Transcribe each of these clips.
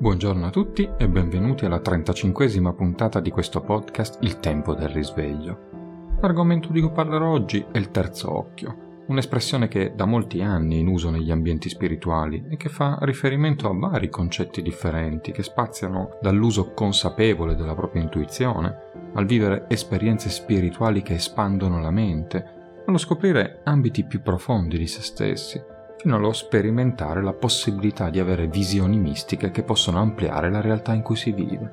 Buongiorno a tutti e benvenuti alla 35esima puntata di questo podcast Il tempo del risveglio. L'argomento di cui parlerò oggi è il terzo occhio, un'espressione che da molti anni è in uso negli ambienti spirituali e che fa riferimento a vari concetti differenti che spaziano dall'uso consapevole della propria intuizione, al vivere esperienze spirituali che espandono la mente, allo scoprire ambiti più profondi di se stessi fino allo sperimentare la possibilità di avere visioni mistiche che possono ampliare la realtà in cui si vive.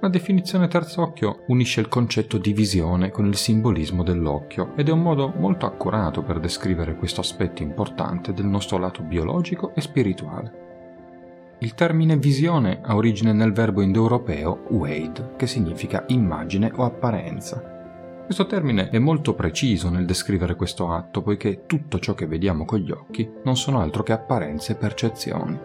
La definizione terzo occhio unisce il concetto di visione con il simbolismo dell'occhio ed è un modo molto accurato per descrivere questo aspetto importante del nostro lato biologico e spirituale. Il termine visione ha origine nel verbo indoeuropeo wade, che significa immagine o apparenza, questo termine è molto preciso nel descrivere questo atto, poiché tutto ciò che vediamo con gli occhi non sono altro che apparenze e percezioni.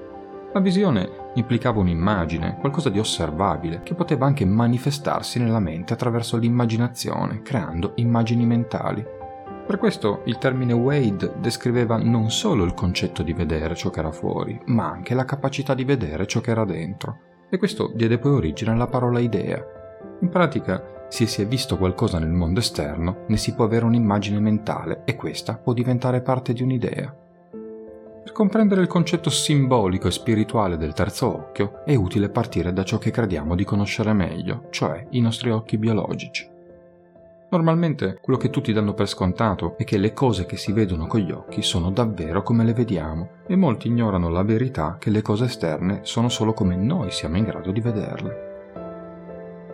La visione implicava un'immagine, qualcosa di osservabile, che poteva anche manifestarsi nella mente attraverso l'immaginazione, creando immagini mentali. Per questo il termine Wade descriveva non solo il concetto di vedere ciò che era fuori, ma anche la capacità di vedere ciò che era dentro. E questo diede poi origine alla parola idea. In pratica, se si è visto qualcosa nel mondo esterno, ne si può avere un'immagine mentale e questa può diventare parte di un'idea. Per comprendere il concetto simbolico e spirituale del terzo occhio è utile partire da ciò che crediamo di conoscere meglio, cioè i nostri occhi biologici. Normalmente quello che tutti danno per scontato è che le cose che si vedono con gli occhi sono davvero come le vediamo e molti ignorano la verità che le cose esterne sono solo come noi siamo in grado di vederle.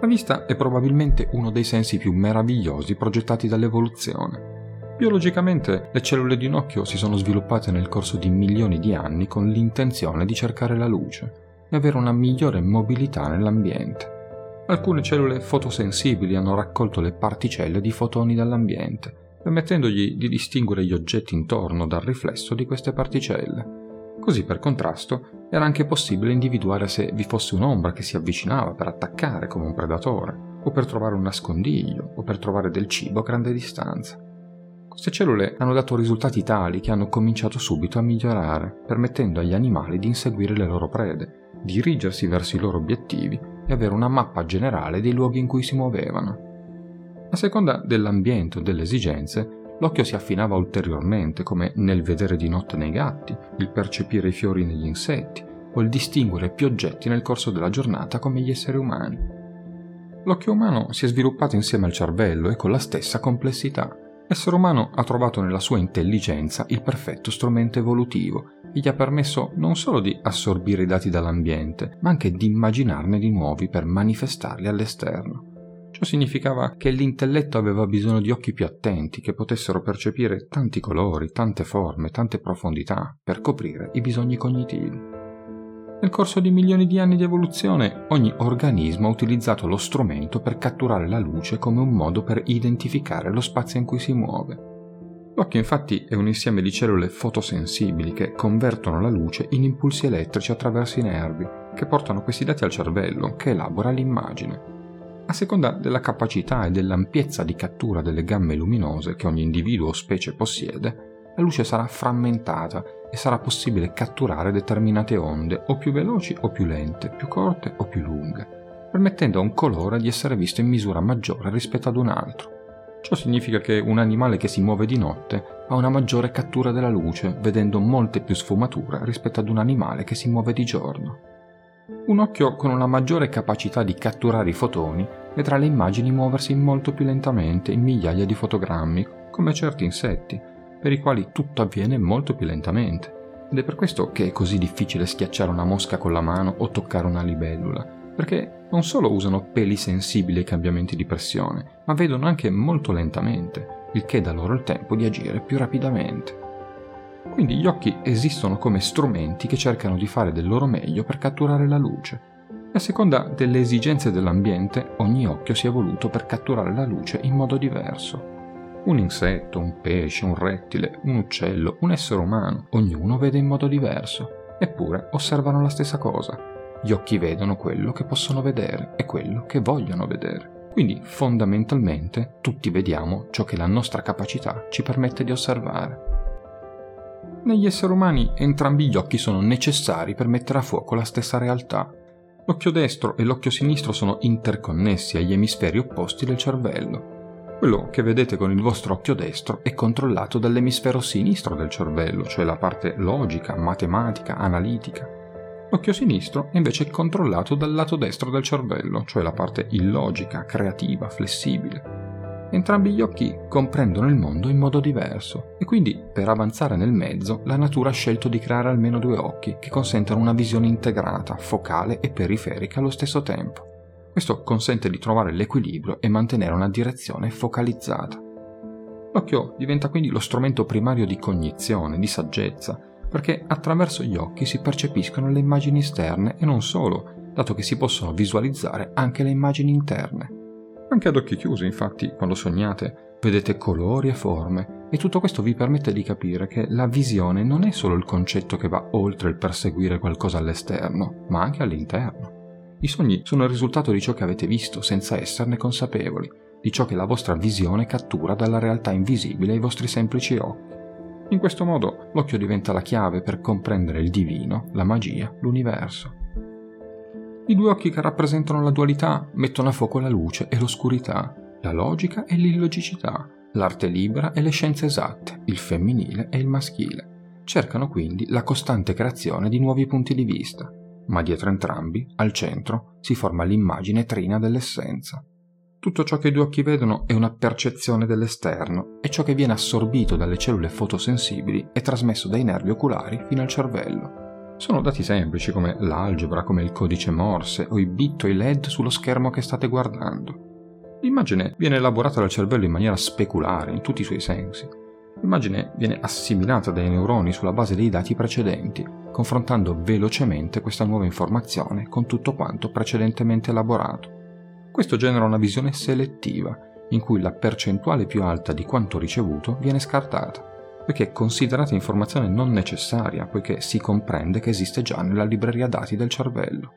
La vista è probabilmente uno dei sensi più meravigliosi progettati dall'evoluzione. Biologicamente le cellule di un occhio si sono sviluppate nel corso di milioni di anni con l'intenzione di cercare la luce e avere una migliore mobilità nell'ambiente. Alcune cellule fotosensibili hanno raccolto le particelle di fotoni dall'ambiente, permettendogli di distinguere gli oggetti intorno dal riflesso di queste particelle. Così per contrasto era anche possibile individuare se vi fosse un'ombra che si avvicinava per attaccare come un predatore, o per trovare un nascondiglio, o per trovare del cibo a grande distanza. Queste cellule hanno dato risultati tali che hanno cominciato subito a migliorare, permettendo agli animali di inseguire le loro prede, dirigersi verso i loro obiettivi e avere una mappa generale dei luoghi in cui si muovevano. A seconda dell'ambiente o delle esigenze, l'occhio si affinava ulteriormente, come nel vedere di notte nei gatti, il percepire i fiori negli insetti, o il distinguere più oggetti nel corso della giornata come gli esseri umani. L'occhio umano si è sviluppato insieme al cervello e con la stessa complessità. L'essere umano ha trovato nella sua intelligenza il perfetto strumento evolutivo e gli ha permesso non solo di assorbire i dati dall'ambiente, ma anche di immaginarne di nuovi per manifestarli all'esterno. Ciò significava che l'intelletto aveva bisogno di occhi più attenti che potessero percepire tanti colori, tante forme, tante profondità per coprire i bisogni cognitivi. Nel corso di milioni di anni di evoluzione, ogni organismo ha utilizzato lo strumento per catturare la luce come un modo per identificare lo spazio in cui si muove. L'occhio infatti è un insieme di cellule fotosensibili che convertono la luce in impulsi elettrici attraverso i nervi, che portano questi dati al cervello, che elabora l'immagine. A seconda della capacità e dell'ampiezza di cattura delle gamme luminose che ogni individuo o specie possiede, la luce sarà frammentata e sarà possibile catturare determinate onde o più veloci o più lente, più corte o più lunghe, permettendo a un colore di essere visto in misura maggiore rispetto ad un altro. Ciò significa che un animale che si muove di notte ha una maggiore cattura della luce, vedendo molte più sfumature rispetto ad un animale che si muove di giorno. Un occhio con una maggiore capacità di catturare i fotoni vedrà le immagini muoversi molto più lentamente in migliaia di fotogrammi, come certi insetti, per i quali tutto avviene molto più lentamente. Ed è per questo che è così difficile schiacciare una mosca con la mano o toccare una libellula, perché non solo usano peli sensibili ai cambiamenti di pressione, ma vedono anche molto lentamente, il che dà loro il tempo di agire più rapidamente. Quindi gli occhi esistono come strumenti che cercano di fare del loro meglio per catturare la luce, a seconda delle esigenze dell'ambiente, ogni occhio si è evoluto per catturare la luce in modo diverso. Un insetto, un pesce, un rettile, un uccello, un essere umano, ognuno vede in modo diverso, eppure osservano la stessa cosa. Gli occhi vedono quello che possono vedere e quello che vogliono vedere. Quindi fondamentalmente tutti vediamo ciò che la nostra capacità ci permette di osservare. Negli esseri umani entrambi gli occhi sono necessari per mettere a fuoco la stessa realtà. L'occhio destro e l'occhio sinistro sono interconnessi agli emisferi opposti del cervello. Quello che vedete con il vostro occhio destro è controllato dall'emisfero sinistro del cervello, cioè la parte logica, matematica, analitica. L'occhio sinistro è invece controllato dal lato destro del cervello, cioè la parte illogica, creativa, flessibile. Entrambi gli occhi comprendono il mondo in modo diverso e quindi per avanzare nel mezzo la natura ha scelto di creare almeno due occhi che consentono una visione integrata, focale e periferica allo stesso tempo. Questo consente di trovare l'equilibrio e mantenere una direzione focalizzata. L'occhio diventa quindi lo strumento primario di cognizione, di saggezza, perché attraverso gli occhi si percepiscono le immagini esterne e non solo, dato che si possono visualizzare anche le immagini interne. Anche ad occhi chiusi, infatti, quando sognate, vedete colori e forme, e tutto questo vi permette di capire che la visione non è solo il concetto che va oltre il perseguire qualcosa all'esterno, ma anche all'interno. I sogni sono il risultato di ciò che avete visto senza esserne consapevoli, di ciò che la vostra visione cattura dalla realtà invisibile ai vostri semplici occhi. In questo modo l'occhio diventa la chiave per comprendere il divino, la magia, l'universo. I due occhi che rappresentano la dualità mettono a fuoco la luce e l'oscurità, la logica e l'illogicità, l'arte libera e le scienze esatte, il femminile e il maschile. Cercano quindi la costante creazione di nuovi punti di vista, ma dietro entrambi, al centro, si forma l'immagine trina dell'essenza. Tutto ciò che i due occhi vedono è una percezione dell'esterno e ciò che viene assorbito dalle cellule fotosensibili è trasmesso dai nervi oculari fino al cervello. Sono dati semplici come l'algebra, come il codice Morse o i bit o i LED sullo schermo che state guardando. L'immagine viene elaborata dal cervello in maniera speculare in tutti i suoi sensi. L'immagine viene assimilata dai neuroni sulla base dei dati precedenti confrontando velocemente questa nuova informazione con tutto quanto precedentemente elaborato. Questo genera una visione selettiva, in cui la percentuale più alta di quanto ricevuto viene scartata, perché è considerata informazione non necessaria, poiché si comprende che esiste già nella libreria dati del cervello.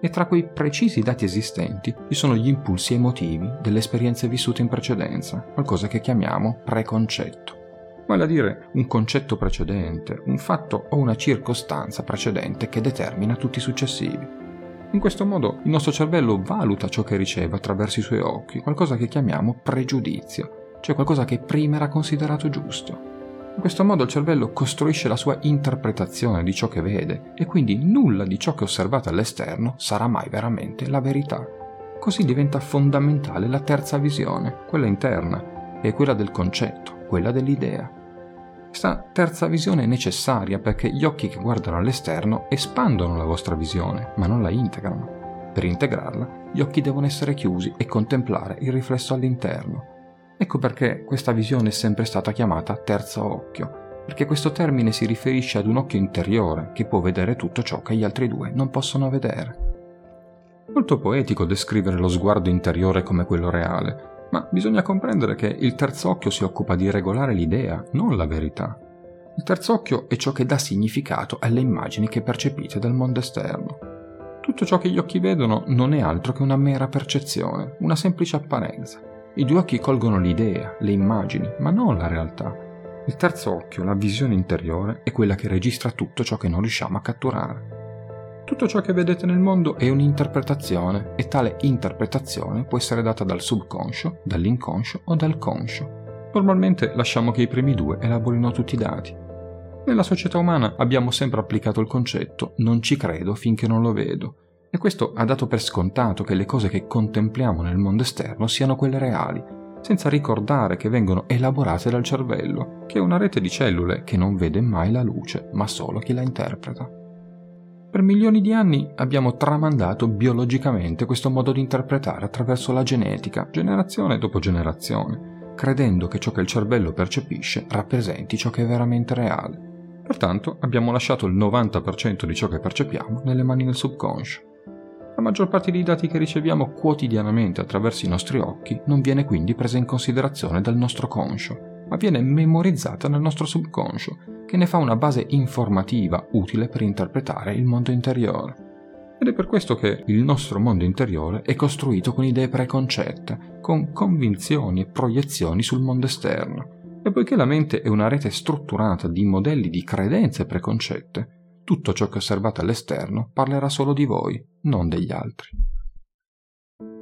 E tra quei precisi dati esistenti ci sono gli impulsi emotivi delle esperienze vissute in precedenza, qualcosa che chiamiamo preconcetto vale a dire un concetto precedente, un fatto o una circostanza precedente che determina tutti i successivi. In questo modo il nostro cervello valuta ciò che riceve attraverso i suoi occhi, qualcosa che chiamiamo pregiudizio, cioè qualcosa che prima era considerato giusto. In questo modo il cervello costruisce la sua interpretazione di ciò che vede e quindi nulla di ciò che osservate all'esterno sarà mai veramente la verità. Così diventa fondamentale la terza visione, quella interna, e quella del concetto, quella dell'idea. Questa terza visione è necessaria perché gli occhi che guardano all'esterno espandono la vostra visione, ma non la integrano. Per integrarla, gli occhi devono essere chiusi e contemplare il riflesso all'interno. Ecco perché questa visione è sempre stata chiamata terzo occhio, perché questo termine si riferisce ad un occhio interiore che può vedere tutto ciò che gli altri due non possono vedere. Molto poetico descrivere lo sguardo interiore come quello reale, ma bisogna comprendere che il terzo occhio si occupa di regolare l'idea, non la verità. Il terzo occhio è ciò che dà significato alle immagini che percepite dal mondo esterno. Tutto ciò che gli occhi vedono non è altro che una mera percezione, una semplice apparenza. I due occhi colgono l'idea, le immagini, ma non la realtà. Il terzo occhio, la visione interiore, è quella che registra tutto ciò che non riusciamo a catturare. Tutto ciò che vedete nel mondo è un'interpretazione e tale interpretazione può essere data dal subconscio, dall'inconscio o dal conscio. Normalmente lasciamo che i primi due elaborino tutti i dati. Nella società umana abbiamo sempre applicato il concetto non ci credo finché non lo vedo e questo ha dato per scontato che le cose che contempliamo nel mondo esterno siano quelle reali, senza ricordare che vengono elaborate dal cervello, che è una rete di cellule che non vede mai la luce, ma solo chi la interpreta. Per milioni di anni abbiamo tramandato biologicamente questo modo di interpretare attraverso la genetica, generazione dopo generazione, credendo che ciò che il cervello percepisce rappresenti ciò che è veramente reale. Pertanto abbiamo lasciato il 90% di ciò che percepiamo nelle mani del subconscio. La maggior parte dei dati che riceviamo quotidianamente attraverso i nostri occhi non viene quindi presa in considerazione dal nostro conscio, ma viene memorizzata nel nostro subconscio, che ne fa una base informativa utile per interpretare il mondo interiore. Ed è per questo che il nostro mondo interiore è costruito con idee preconcette, con convinzioni e proiezioni sul mondo esterno. E poiché la mente è una rete strutturata di modelli di credenze preconcette, tutto ciò che osservate all'esterno parlerà solo di voi, non degli altri.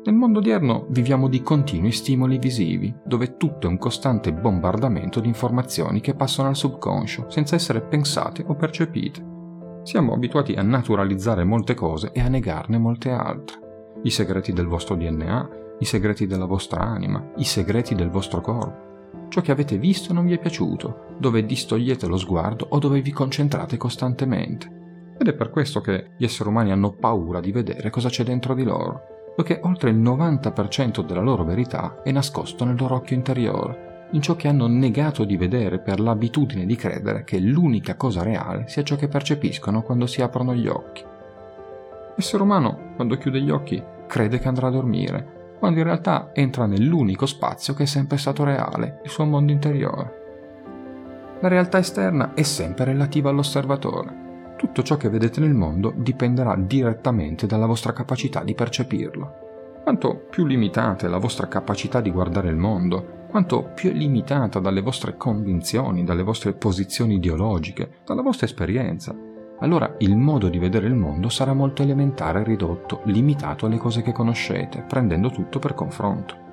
Nel mondo odierno viviamo di continui stimoli visivi, dove tutto è un costante bombardamento di informazioni che passano al subconscio senza essere pensate o percepite. Siamo abituati a naturalizzare molte cose e a negarne molte altre. I segreti del vostro DNA, i segreti della vostra anima, i segreti del vostro corpo. Ciò che avete visto non vi è piaciuto, dove distogliete lo sguardo o dove vi concentrate costantemente. Ed è per questo che gli esseri umani hanno paura di vedere cosa c'è dentro di loro poiché oltre il 90% della loro verità è nascosto nel loro occhio interiore, in ciò che hanno negato di vedere per l'abitudine di credere che l'unica cosa reale sia ciò che percepiscono quando si aprono gli occhi. L'essere umano, quando chiude gli occhi, crede che andrà a dormire, quando in realtà entra nell'unico spazio che è sempre stato reale, il suo mondo interiore. La realtà esterna è sempre relativa all'osservatore tutto ciò che vedete nel mondo dipenderà direttamente dalla vostra capacità di percepirlo. Quanto più limitata è la vostra capacità di guardare il mondo, quanto più è limitata dalle vostre convinzioni, dalle vostre posizioni ideologiche, dalla vostra esperienza, allora il modo di vedere il mondo sarà molto elementare, ridotto, limitato alle cose che conoscete, prendendo tutto per confronto.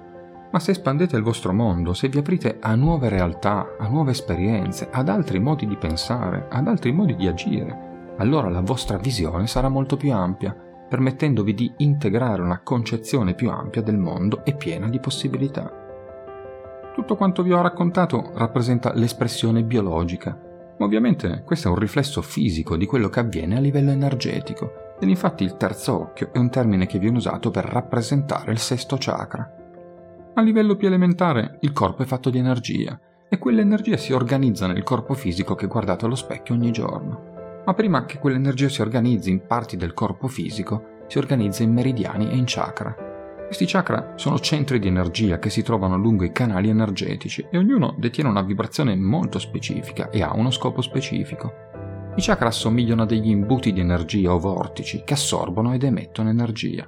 Ma se espandete il vostro mondo, se vi aprite a nuove realtà, a nuove esperienze, ad altri modi di pensare, ad altri modi di agire, allora la vostra visione sarà molto più ampia, permettendovi di integrare una concezione più ampia del mondo e piena di possibilità. Tutto quanto vi ho raccontato rappresenta l'espressione biologica, ma ovviamente questo è un riflesso fisico di quello che avviene a livello energetico, ed infatti il terzo occhio è un termine che viene usato per rappresentare il sesto chakra. A livello più elementare, il corpo è fatto di energia, e quell'energia si organizza nel corpo fisico che guardate allo specchio ogni giorno ma prima che quell'energia si organizzi in parti del corpo fisico, si organizza in meridiani e in chakra. Questi chakra sono centri di energia che si trovano lungo i canali energetici e ognuno detiene una vibrazione molto specifica e ha uno scopo specifico. I chakra assomigliano a degli imbuti di energia o vortici che assorbono ed emettono energia.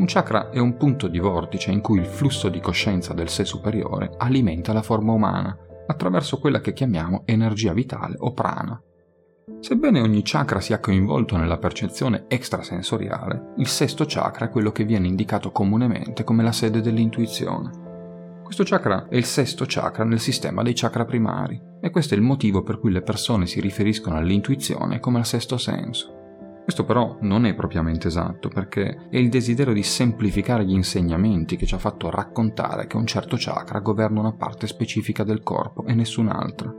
Un chakra è un punto di vortice in cui il flusso di coscienza del sé superiore alimenta la forma umana attraverso quella che chiamiamo energia vitale o prana. Sebbene ogni chakra sia coinvolto nella percezione extrasensoriale, il sesto chakra è quello che viene indicato comunemente come la sede dell'intuizione. Questo chakra è il sesto chakra nel sistema dei chakra primari e questo è il motivo per cui le persone si riferiscono all'intuizione come al sesto senso. Questo però non è propriamente esatto perché è il desiderio di semplificare gli insegnamenti che ci ha fatto raccontare che un certo chakra governa una parte specifica del corpo e nessun'altra.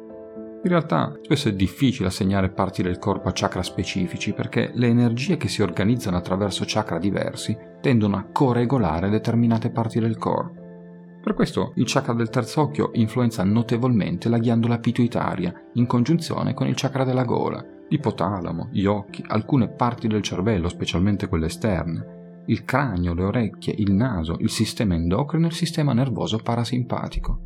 In realtà spesso è difficile assegnare parti del corpo a chakra specifici perché le energie che si organizzano attraverso chakra diversi tendono a coregolare determinate parti del corpo. Per questo il chakra del terzo occhio influenza notevolmente la ghiandola pituitaria in congiunzione con il chakra della gola, l'ipotalamo, gli occhi, alcune parti del cervello, specialmente quelle esterne, il cranio, le orecchie, il naso, il sistema endocrino e il sistema nervoso parasimpatico.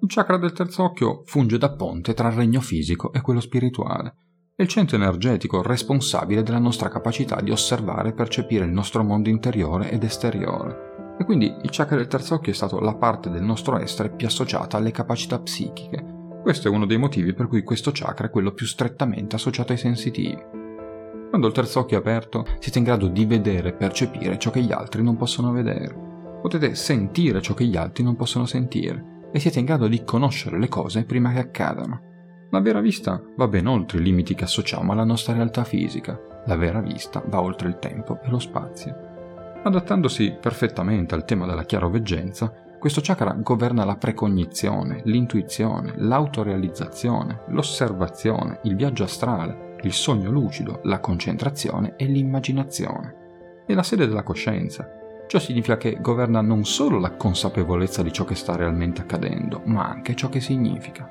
Il chakra del terzo occhio funge da ponte tra il regno fisico e quello spirituale. È il centro energetico responsabile della nostra capacità di osservare e percepire il nostro mondo interiore ed esteriore. E quindi il chakra del terzo occhio è stato la parte del nostro essere più associata alle capacità psichiche. Questo è uno dei motivi per cui questo chakra è quello più strettamente associato ai sensitivi. Quando il terzo occhio è aperto, siete in grado di vedere e percepire ciò che gli altri non possono vedere. Potete sentire ciò che gli altri non possono sentire e siete in grado di conoscere le cose prima che accadano. La vera vista va ben oltre i limiti che associamo alla nostra realtà fisica. La vera vista va oltre il tempo e lo spazio. Adattandosi perfettamente al tema della chiaroveggenza, questo chakra governa la precognizione, l'intuizione, l'autorealizzazione, l'osservazione, il viaggio astrale, il sogno lucido, la concentrazione e l'immaginazione. È la sede della coscienza, Ciò significa che governa non solo la consapevolezza di ciò che sta realmente accadendo, ma anche ciò che significa.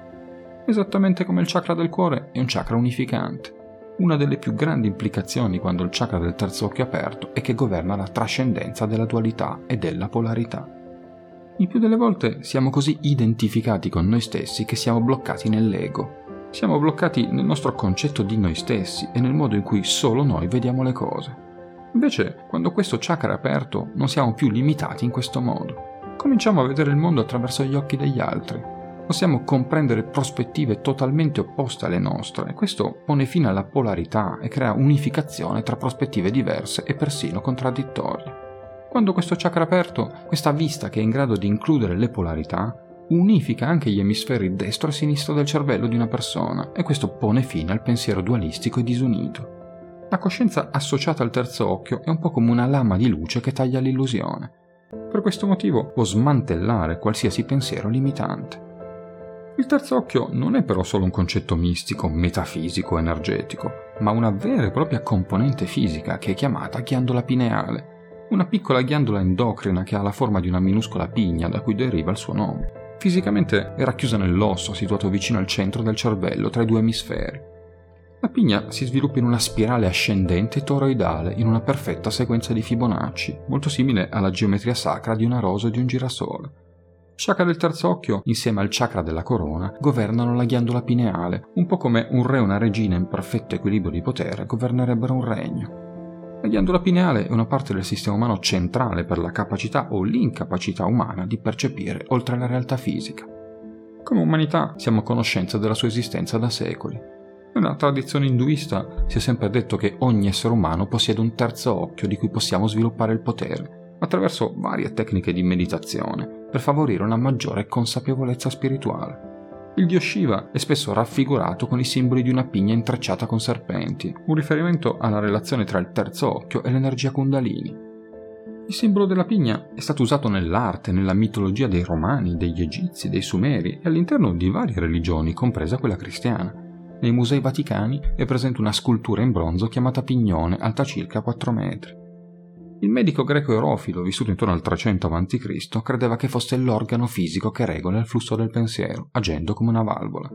Esattamente come il chakra del cuore è un chakra unificante. Una delle più grandi implicazioni quando il chakra del terzo occhio è aperto è che governa la trascendenza della dualità e della polarità. Il più delle volte siamo così identificati con noi stessi che siamo bloccati nell'ego. Siamo bloccati nel nostro concetto di noi stessi e nel modo in cui solo noi vediamo le cose. Invece, quando questo chakra è aperto, non siamo più limitati in questo modo. Cominciamo a vedere il mondo attraverso gli occhi degli altri. possiamo comprendere prospettive totalmente opposte alle nostre e questo pone fine alla polarità e crea unificazione tra prospettive diverse e persino contraddittorie. Quando questo chakra aperto, questa vista che è in grado di includere le polarità unifica anche gli emisferi destro e sinistro del cervello di una persona e questo pone fine al pensiero dualistico e disunito. La coscienza associata al terzo occhio è un po' come una lama di luce che taglia l'illusione. Per questo motivo può smantellare qualsiasi pensiero limitante. Il terzo occhio non è però solo un concetto mistico, metafisico, energetico, ma una vera e propria componente fisica che è chiamata ghiandola pineale, una piccola ghiandola endocrina che ha la forma di una minuscola pigna da cui deriva il suo nome. Fisicamente è racchiusa nell'osso, situato vicino al centro del cervello, tra i due emisferi. La pigna si sviluppa in una spirale ascendente toroidale, in una perfetta sequenza di Fibonacci, molto simile alla geometria sacra di una rosa o di un girasole. Chakra del terzo occhio, insieme al chakra della corona, governano la ghiandola pineale, un po' come un re e una regina in perfetto equilibrio di potere governerebbero un regno. La ghiandola pineale è una parte del sistema umano centrale per la capacità o l'incapacità umana di percepire oltre la realtà fisica. Come umanità siamo a conoscenza della sua esistenza da secoli. Nella tradizione induista si è sempre detto che ogni essere umano possiede un terzo occhio di cui possiamo sviluppare il potere, attraverso varie tecniche di meditazione, per favorire una maggiore consapevolezza spirituale. Il dio Shiva è spesso raffigurato con i simboli di una pigna intrecciata con serpenti, un riferimento alla relazione tra il terzo occhio e l'energia kundalini. Il simbolo della pigna è stato usato nell'arte, nella mitologia dei romani, degli egizi, dei sumeri e all'interno di varie religioni, compresa quella cristiana. Nei musei vaticani è presente una scultura in bronzo chiamata Pignone, alta circa 4 metri. Il medico greco Eurofilo, vissuto intorno al 300 a.C., credeva che fosse l'organo fisico che regola il flusso del pensiero, agendo come una valvola.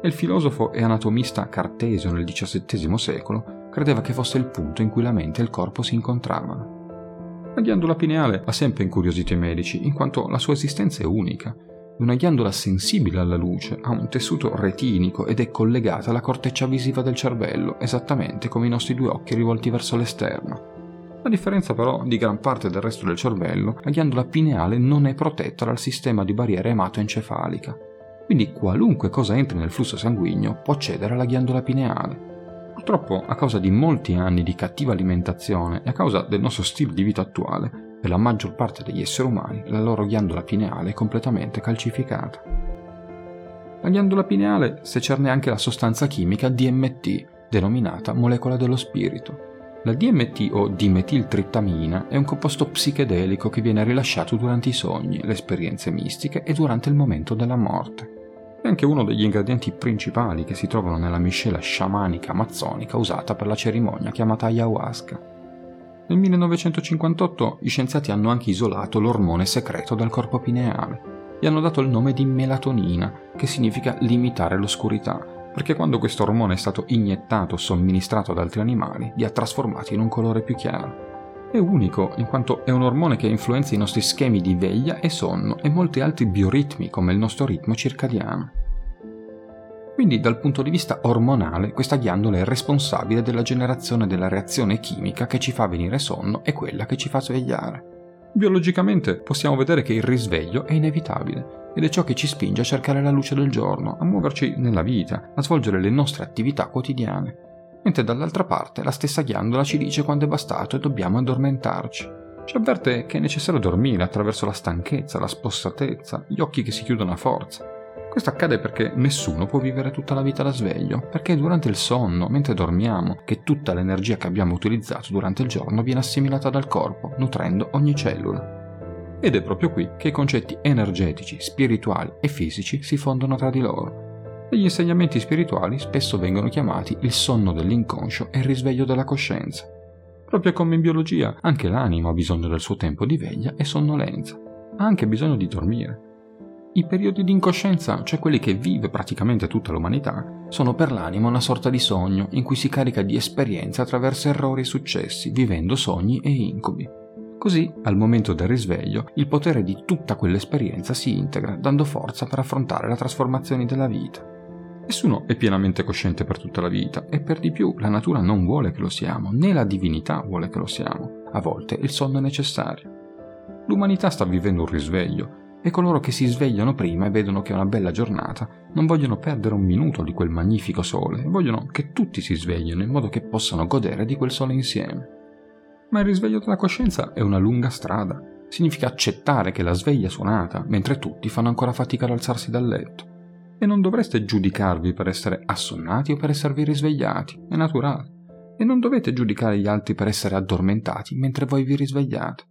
E il filosofo e anatomista Cartesio nel XVII secolo credeva che fosse il punto in cui la mente e il corpo si incontravano. La ghiandola pineale ha sempre incuriosito i medici, in quanto la sua esistenza è unica. È una ghiandola sensibile alla luce, ha un tessuto retinico ed è collegata alla corteccia visiva del cervello, esattamente come i nostri due occhi rivolti verso l'esterno. A differenza però di gran parte del resto del cervello, la ghiandola pineale non è protetta dal sistema di barriera ematoencefalica. Quindi qualunque cosa entri nel flusso sanguigno può accedere alla ghiandola pineale. Purtroppo, a causa di molti anni di cattiva alimentazione e a causa del nostro stile di vita attuale, per la maggior parte degli esseri umani la loro ghiandola pineale è completamente calcificata. La ghiandola pineale secerne anche la sostanza chimica DMT, denominata molecola dello spirito, la DMT o dimetiltrittamina è un composto psichedelico che viene rilasciato durante i sogni, le esperienze mistiche e durante il momento della morte. È anche uno degli ingredienti principali che si trovano nella miscela sciamanica amazzonica usata per la cerimonia chiamata ayahuasca. Nel 1958 gli scienziati hanno anche isolato l'ormone secreto dal corpo pineale. Gli hanno dato il nome di melatonina, che significa limitare l'oscurità, perché quando questo ormone è stato iniettato o somministrato ad altri animali, li ha trasformati in un colore più chiaro. È unico in quanto è un ormone che influenza i nostri schemi di veglia e sonno e molti altri bioritmi come il nostro ritmo circadiano. Quindi dal punto di vista ormonale questa ghiandola è responsabile della generazione della reazione chimica che ci fa venire sonno e quella che ci fa svegliare. Biologicamente possiamo vedere che il risveglio è inevitabile ed è ciò che ci spinge a cercare la luce del giorno, a muoverci nella vita, a svolgere le nostre attività quotidiane. Mentre dall'altra parte la stessa ghiandola ci dice quando è bastato e dobbiamo addormentarci. Ci avverte che è necessario dormire attraverso la stanchezza, la spossatezza, gli occhi che si chiudono a forza. Questo accade perché nessuno può vivere tutta la vita da sveglio, perché è durante il sonno, mentre dormiamo, che tutta l'energia che abbiamo utilizzato durante il giorno viene assimilata dal corpo, nutrendo ogni cellula. Ed è proprio qui che i concetti energetici, spirituali e fisici si fondono tra di loro. E gli insegnamenti spirituali spesso vengono chiamati il sonno dell'inconscio e il risveglio della coscienza. Proprio come in biologia, anche l'anima ha bisogno del suo tempo di veglia e sonnolenza. Ha anche bisogno di dormire. I periodi di incoscienza, cioè quelli che vive praticamente tutta l'umanità, sono per l'anima una sorta di sogno in cui si carica di esperienze attraverso errori e successi, vivendo sogni e incubi. Così, al momento del risveglio, il potere di tutta quell'esperienza si integra, dando forza per affrontare le trasformazioni della vita. Nessuno è pienamente cosciente per tutta la vita e per di più la natura non vuole che lo siamo, né la divinità vuole che lo siamo. A volte il sonno è necessario. L'umanità sta vivendo un risveglio e coloro che si svegliano prima e vedono che è una bella giornata non vogliono perdere un minuto di quel magnifico sole, vogliono che tutti si sveglino in modo che possano godere di quel sole insieme. Ma il risveglio della coscienza è una lunga strada. Significa accettare che la sveglia è suonata mentre tutti fanno ancora fatica ad alzarsi dal letto. E non dovreste giudicarvi per essere assonnati o per esservi risvegliati, è naturale. E non dovete giudicare gli altri per essere addormentati mentre voi vi risvegliate.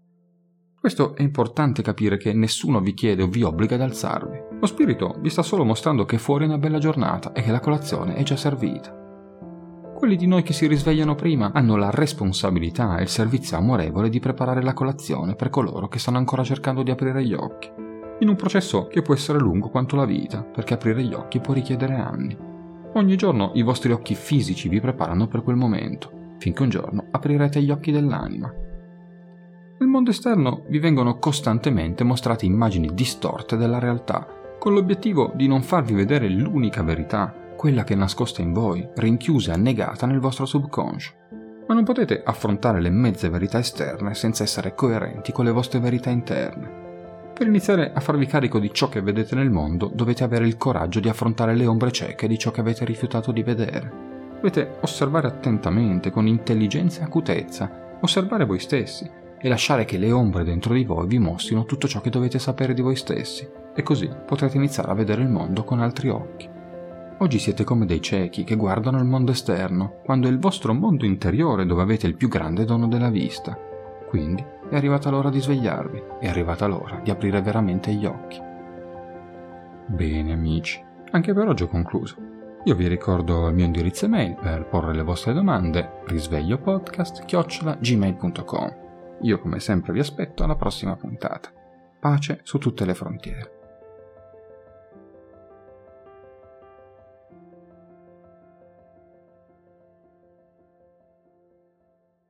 Questo è importante capire che nessuno vi chiede o vi obbliga ad alzarvi. Lo spirito vi sta solo mostrando che fuori è una bella giornata e che la colazione è già servita. Quelli di noi che si risvegliano prima hanno la responsabilità e il servizio amorevole di preparare la colazione per coloro che stanno ancora cercando di aprire gli occhi. In un processo che può essere lungo quanto la vita, perché aprire gli occhi può richiedere anni. Ogni giorno i vostri occhi fisici vi preparano per quel momento, finché un giorno aprirete gli occhi dell'anima nel mondo esterno vi vengono costantemente mostrate immagini distorte della realtà, con l'obiettivo di non farvi vedere l'unica verità, quella che è nascosta in voi, rinchiusa e annegata nel vostro subconscio. Ma non potete affrontare le mezze verità esterne senza essere coerenti con le vostre verità interne. Per iniziare a farvi carico di ciò che vedete nel mondo, dovete avere il coraggio di affrontare le ombre cieche di ciò che avete rifiutato di vedere. Dovete osservare attentamente, con intelligenza e acutezza, osservare voi stessi, e lasciare che le ombre dentro di voi vi mostrino tutto ciò che dovete sapere di voi stessi e così potrete iniziare a vedere il mondo con altri occhi. Oggi siete come dei ciechi che guardano il mondo esterno, quando è il vostro mondo interiore dove avete il più grande dono della vista. Quindi è arrivata l'ora di svegliarvi, è arrivata l'ora di aprire veramente gli occhi. Bene amici, anche per oggi ho concluso. Io vi ricordo il mio indirizzo email per porre le vostre domande risvegliopodcast.gmail.com io come sempre vi aspetto alla prossima puntata. Pace su tutte le frontiere.